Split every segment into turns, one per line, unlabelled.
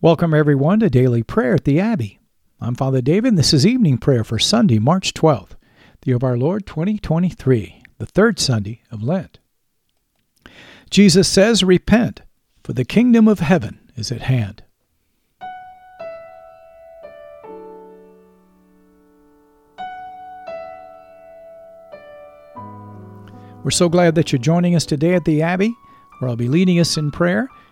Welcome, everyone, to Daily Prayer at the Abbey. I'm Father David, and this is evening prayer for Sunday, March 12th, the year of our Lord 2023, the third Sunday of Lent. Jesus says, Repent, for the kingdom of heaven is at hand. We're so glad that you're joining us today at the Abbey, where I'll be leading us in prayer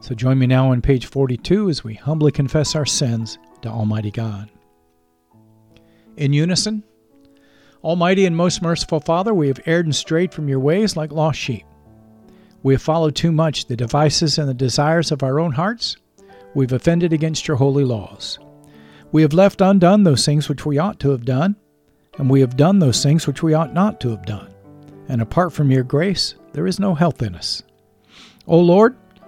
So join me now on page 42 as we humbly confess our sins to Almighty God. In unison, Almighty and most merciful Father, we have erred and strayed from your ways like lost sheep. We have followed too much the devices and the desires of our own hearts. We've offended against your holy laws. We have left undone those things which we ought to have done, and we have done those things which we ought not to have done. And apart from your grace, there is no health in us. O Lord,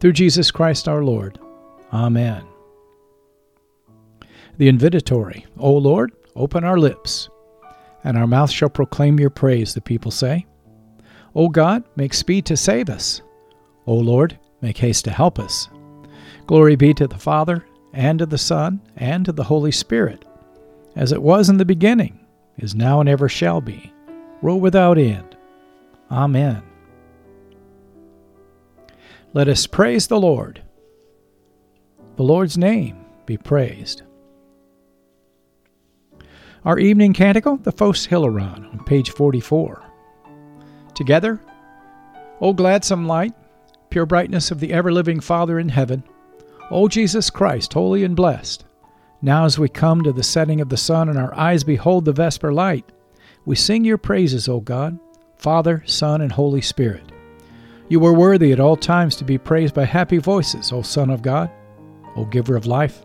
Through Jesus Christ our Lord. Amen. The invitatory, O Lord, open our lips, and our mouth shall proclaim your praise, the people say. O God, make speed to save us. O Lord, make haste to help us. Glory be to the Father, and to the Son, and to the Holy Spirit, as it was in the beginning, is now, and ever shall be, world without end. Amen. Let us praise the Lord. The Lord's name be praised. Our evening canticle, the Phos Hilaron, on page 44. Together, O gladsome light, pure brightness of the ever living Father in heaven, O Jesus Christ, holy and blessed, now as we come to the setting of the sun and our eyes behold the vesper light, we sing your praises, O God Father, Son, and Holy Spirit. You are worthy at all times to be praised by happy voices, O Son of God, O Giver of life,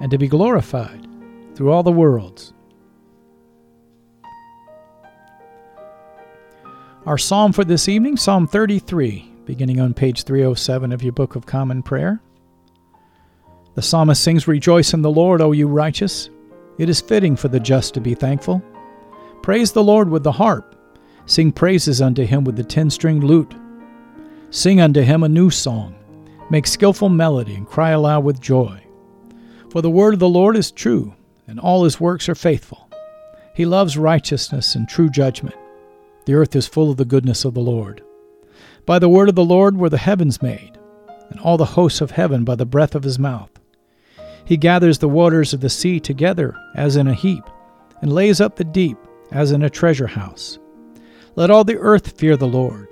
and to be glorified through all the worlds. Our psalm for this evening, Psalm 33, beginning on page 307 of your Book of Common Prayer. The psalmist sings, Rejoice in the Lord, O you righteous. It is fitting for the just to be thankful. Praise the Lord with the harp Sing praises unto him with the ten stringed lute. Sing unto him a new song. Make skilful melody and cry aloud with joy. For the word of the Lord is true, and all his works are faithful. He loves righteousness and true judgment. The earth is full of the goodness of the Lord. By the word of the Lord were the heavens made, and all the hosts of heaven by the breath of his mouth. He gathers the waters of the sea together as in a heap, and lays up the deep as in a treasure house. Let all the earth fear the Lord.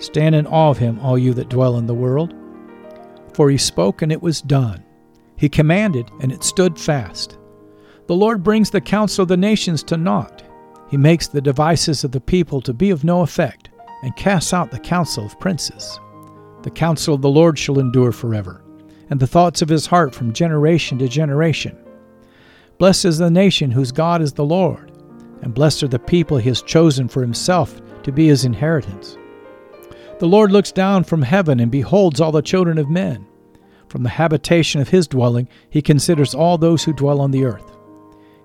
Stand in awe of him, all you that dwell in the world. For he spoke, and it was done. He commanded, and it stood fast. The Lord brings the counsel of the nations to naught. He makes the devices of the people to be of no effect, and casts out the counsel of princes. The counsel of the Lord shall endure forever, and the thoughts of his heart from generation to generation. Blessed is the nation whose God is the Lord and blessed are the people he has chosen for himself to be his inheritance. The Lord looks down from heaven and beholds all the children of men. From the habitation of his dwelling, he considers all those who dwell on the earth.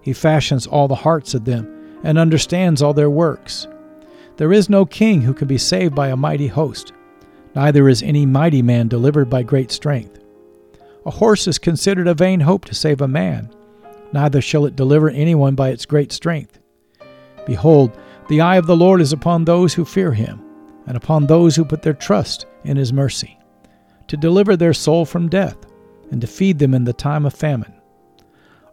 He fashions all the hearts of them and understands all their works. There is no king who can be saved by a mighty host, neither is any mighty man delivered by great strength. A horse is considered a vain hope to save a man, neither shall it deliver anyone by its great strength. Behold, the eye of the Lord is upon those who fear him, and upon those who put their trust in his mercy, to deliver their soul from death, and to feed them in the time of famine.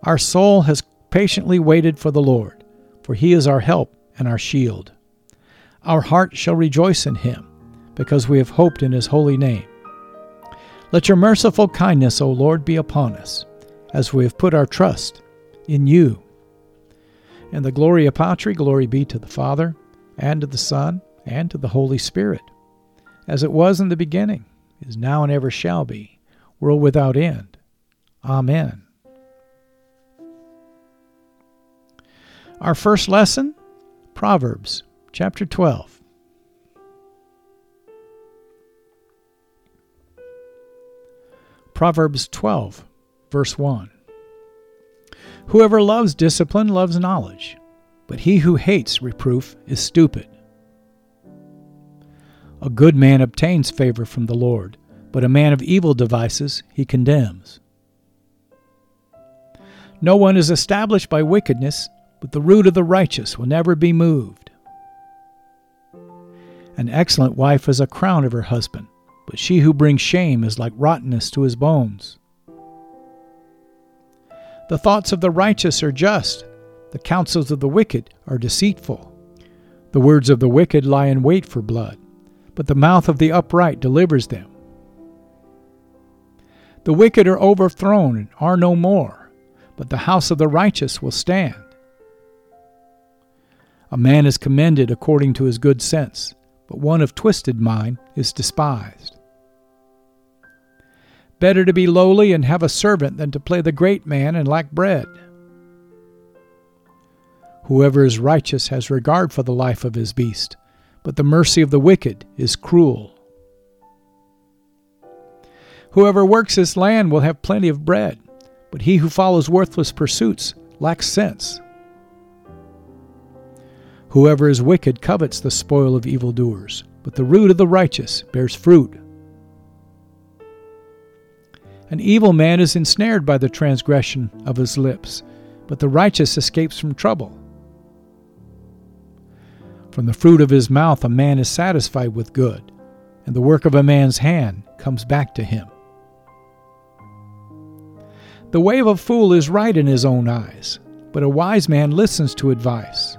Our soul has patiently waited for the Lord, for he is our help and our shield. Our heart shall rejoice in him, because we have hoped in his holy name. Let your merciful kindness, O Lord, be upon us, as we have put our trust in you. And the Gloria Patri, glory be to the Father, and to the Son, and to the Holy Spirit, as it was in the beginning, is now, and ever shall be, world without end. Amen. Our first lesson Proverbs chapter 12. Proverbs 12, verse 1. Whoever loves discipline loves knowledge, but he who hates reproof is stupid. A good man obtains favor from the Lord, but a man of evil devices he condemns. No one is established by wickedness, but the root of the righteous will never be moved. An excellent wife is a crown of her husband, but she who brings shame is like rottenness to his bones. The thoughts of the righteous are just, the counsels of the wicked are deceitful. The words of the wicked lie in wait for blood, but the mouth of the upright delivers them. The wicked are overthrown and are no more, but the house of the righteous will stand. A man is commended according to his good sense, but one of twisted mind is despised. Better to be lowly and have a servant than to play the great man and lack bread. Whoever is righteous has regard for the life of his beast, but the mercy of the wicked is cruel. Whoever works his land will have plenty of bread, but he who follows worthless pursuits lacks sense. Whoever is wicked covets the spoil of evildoers, but the root of the righteous bears fruit. An evil man is ensnared by the transgression of his lips, but the righteous escapes from trouble. From the fruit of his mouth a man is satisfied with good, and the work of a man's hand comes back to him. The way of a fool is right in his own eyes, but a wise man listens to advice.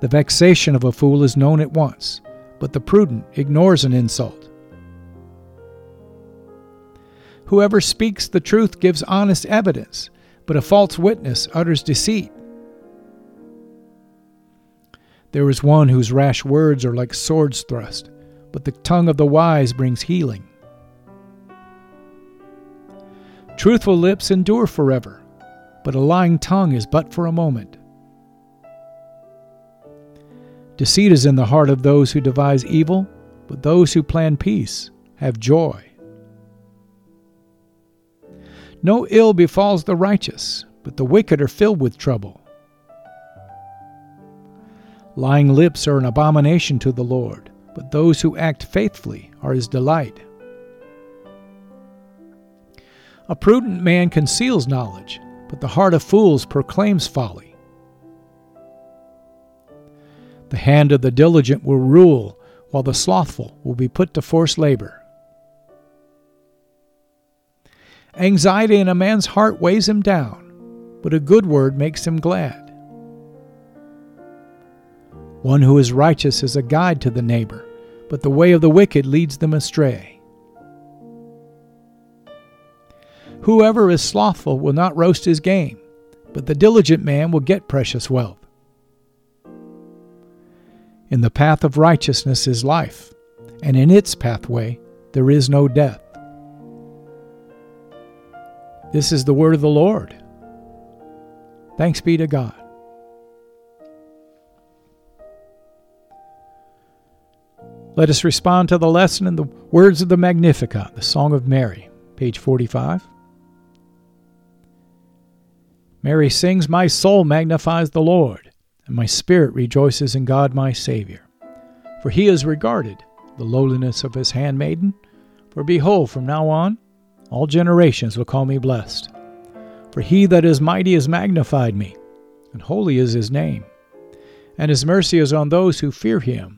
The vexation of a fool is known at once, but the prudent ignores an insult. Whoever speaks the truth gives honest evidence, but a false witness utters deceit. There is one whose rash words are like swords thrust, but the tongue of the wise brings healing. Truthful lips endure forever, but a lying tongue is but for a moment. Deceit is in the heart of those who devise evil, but those who plan peace have joy. No ill befalls the righteous, but the wicked are filled with trouble. Lying lips are an abomination to the Lord, but those who act faithfully are his delight. A prudent man conceals knowledge, but the heart of fools proclaims folly. The hand of the diligent will rule, while the slothful will be put to forced labor. Anxiety in a man's heart weighs him down, but a good word makes him glad. One who is righteous is a guide to the neighbor, but the way of the wicked leads them astray. Whoever is slothful will not roast his game, but the diligent man will get precious wealth. In the path of righteousness is life, and in its pathway there is no death. This is the word of the Lord. Thanks be to God. Let us respond to the lesson in the words of the Magnificat, the Song of Mary, page 45. Mary sings, My soul magnifies the Lord and my spirit rejoices in God my Savior. For he has regarded the lowliness of his handmaiden. For behold, from now on, all generations will call me blessed. For he that is mighty has magnified me, and holy is his name. And his mercy is on those who fear him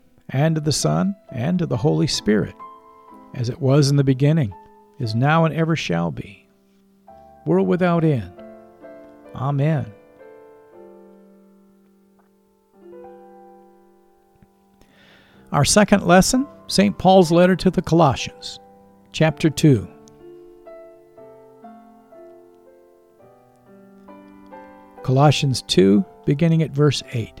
and to the Son, and to the Holy Spirit, as it was in the beginning, is now, and ever shall be, world without end. Amen. Our second lesson, St. Paul's letter to the Colossians, chapter 2. Colossians 2, beginning at verse 8.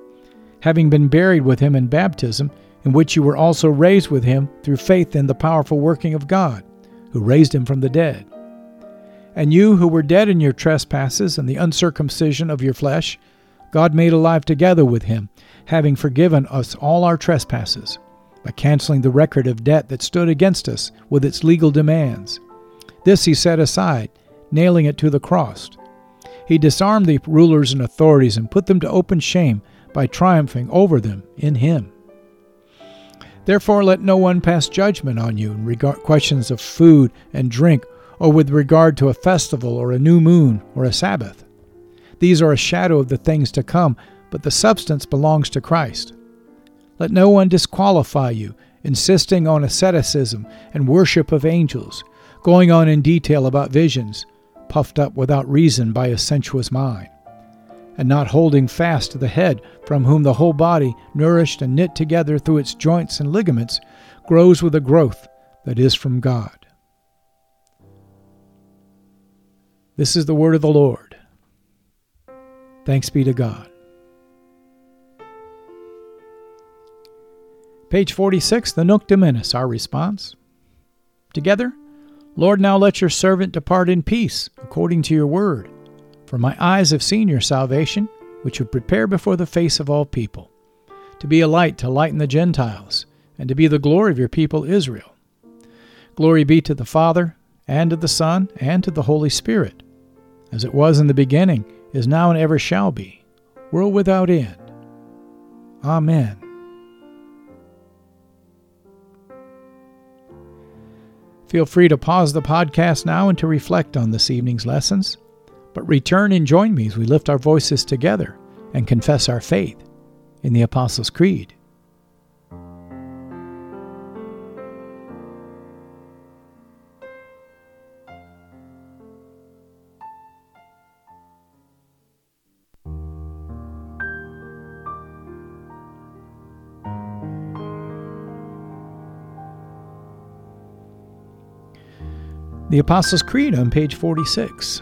having been buried with him in baptism, in which you were also raised with him through faith in the powerful working of God, who raised him from the dead. And you who were dead in your trespasses and the uncircumcision of your flesh, God made alive together with him, having forgiven us all our trespasses, by canceling the record of debt that stood against us with its legal demands. This he set aside, nailing it to the cross. He disarmed the rulers and authorities and put them to open shame by triumphing over them in Him. Therefore, let no one pass judgment on you in regard questions of food and drink, or with regard to a festival, or a new moon, or a Sabbath. These are a shadow of the things to come, but the substance belongs to Christ. Let no one disqualify you, insisting on asceticism and worship of angels, going on in detail about visions, puffed up without reason by a sensuous mind and not holding fast to the head, from whom the whole body, nourished and knit together through its joints and ligaments, grows with a growth that is from God. This is the word of the Lord. Thanks be to God. Page 46, the Nunc our response. Together, Lord, now let your servant depart in peace, according to your word. For my eyes have seen your salvation, which you prepare before the face of all people, to be a light to lighten the Gentiles, and to be the glory of your people Israel. Glory be to the Father, and to the Son, and to the Holy Spirit, as it was in the beginning, is now, and ever shall be, world without end. Amen. Feel free to pause the podcast now and to reflect on this evening's lessons. But return and join me as we lift our voices together and confess our faith in the Apostles' Creed. The Apostles' Creed on page 46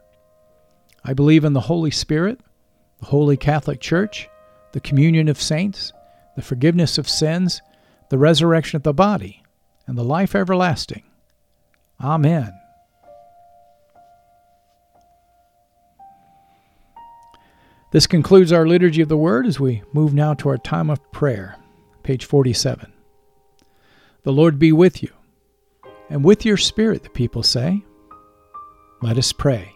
I believe in the Holy Spirit, the Holy Catholic Church, the communion of saints, the forgiveness of sins, the resurrection of the body, and the life everlasting. Amen. This concludes our Liturgy of the Word as we move now to our time of prayer, page 47. The Lord be with you, and with your spirit, the people say. Let us pray.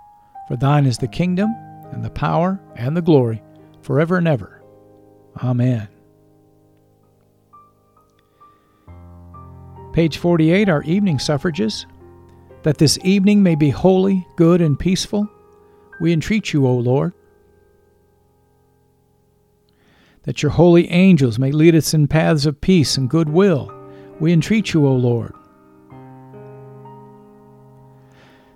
For thine is the kingdom, and the power, and the glory, forever and ever. Amen. Page 48, our evening suffrages. That this evening may be holy, good, and peaceful, we entreat you, O Lord. That your holy angels may lead us in paths of peace and goodwill, we entreat you, O Lord.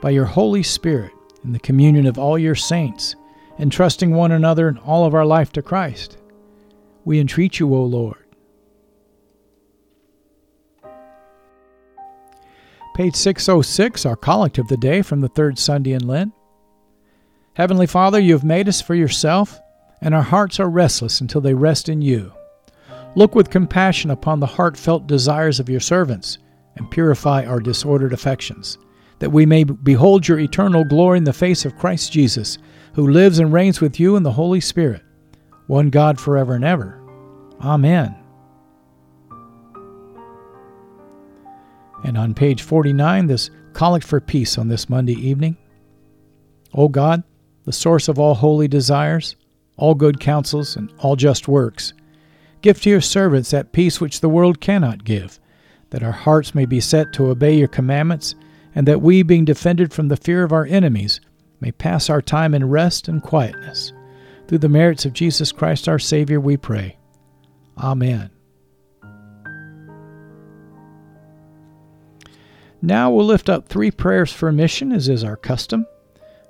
by your Holy Spirit in the communion of all your saints, entrusting one another and all of our life to Christ. We entreat you, O Lord. Page 606, our collect of the day from the third Sunday in Lent. Heavenly Father, you have made us for yourself, and our hearts are restless until they rest in you. Look with compassion upon the heartfelt desires of your servants, and purify our disordered affections that we may behold your eternal glory in the face of Christ Jesus, who lives and reigns with you in the Holy Spirit, one God forever and ever. Amen. And on page 49, this Collect for Peace on this Monday evening. O God, the source of all holy desires, all good counsels, and all just works, give to your servants that peace which the world cannot give, that our hearts may be set to obey your commandments and that we, being defended from the fear of our enemies, may pass our time in rest and quietness. Through the merits of Jesus Christ our Savior, we pray. Amen. Now we'll lift up three prayers for mission, as is our custom.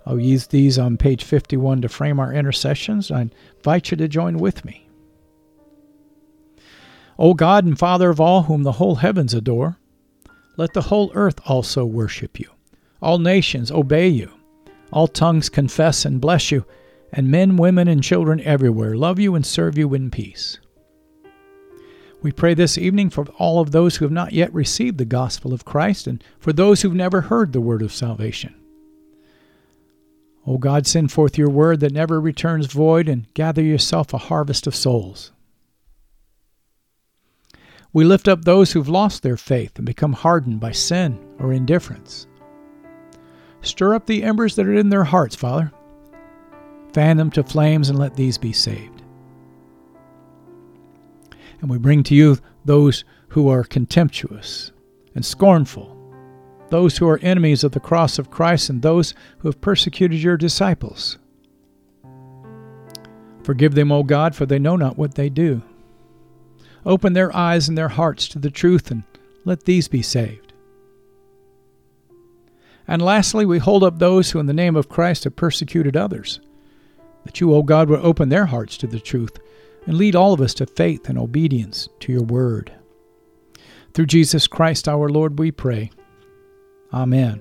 I'll use these on page 51 to frame our intercessions. I invite you to join with me. O God and Father of all, whom the whole heavens adore, let the whole earth also worship you. All nations obey you. All tongues confess and bless you, and men, women, and children everywhere love you and serve you in peace. We pray this evening for all of those who have not yet received the gospel of Christ and for those who've never heard the word of salvation. O God, send forth your word that never returns void and gather yourself a harvest of souls. We lift up those who've lost their faith and become hardened by sin or indifference. Stir up the embers that are in their hearts, Father. Fan them to flames and let these be saved. And we bring to you those who are contemptuous and scornful, those who are enemies of the cross of Christ, and those who have persecuted your disciples. Forgive them, O God, for they know not what they do. Open their eyes and their hearts to the truth, and let these be saved. And lastly, we hold up those who, in the name of Christ, have persecuted others, that you, O God, would open their hearts to the truth and lead all of us to faith and obedience to your word. Through Jesus Christ our Lord, we pray. Amen.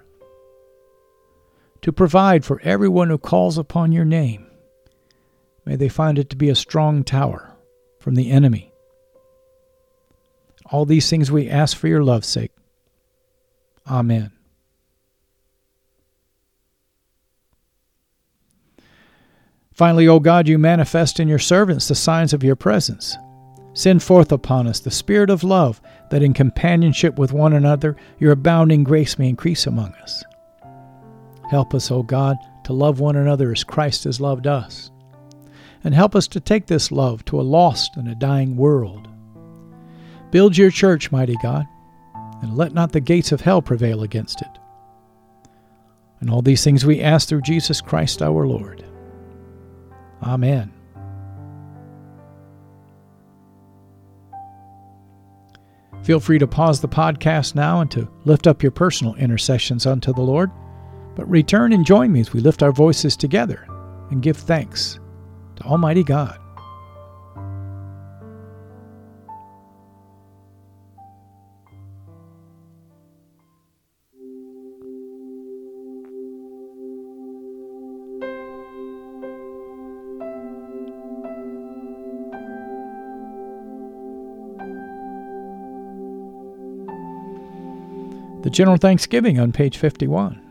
to provide for everyone who calls upon your name. May they find it to be a strong tower from the enemy. All these things we ask for your love's sake. Amen. Finally, O God, you manifest in your servants the signs of your presence. Send forth upon us the Spirit of love, that in companionship with one another your abounding grace may increase among us. Help us, O God, to love one another as Christ has loved us. And help us to take this love to a lost and a dying world. Build your church, mighty God, and let not the gates of hell prevail against it. And all these things we ask through Jesus Christ our Lord. Amen. Feel free to pause the podcast now and to lift up your personal intercessions unto the Lord. But return and join me as we lift our voices together and give thanks to Almighty God. The General Thanksgiving on page 51.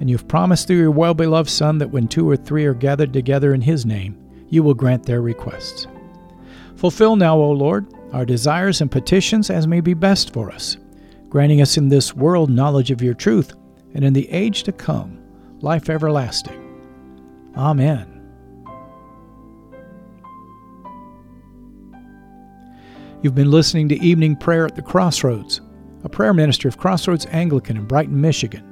And you've promised through your well beloved Son that when two or three are gathered together in his name, you will grant their requests. Fulfill now, O Lord, our desires and petitions as may be best for us, granting us in this world knowledge of your truth, and in the age to come, life everlasting. Amen. You've been listening to Evening Prayer at the Crossroads, a prayer minister of Crossroads Anglican in Brighton, Michigan.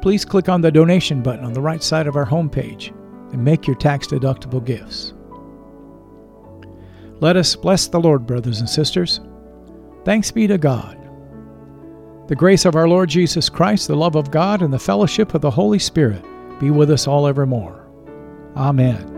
please click on the donation button on the right side of our homepage and make your tax deductible gifts. Let us bless the Lord, brothers and sisters. Thanks be to God. The grace of our Lord Jesus Christ, the love of God, and the fellowship of the Holy Spirit be with us all evermore. Amen.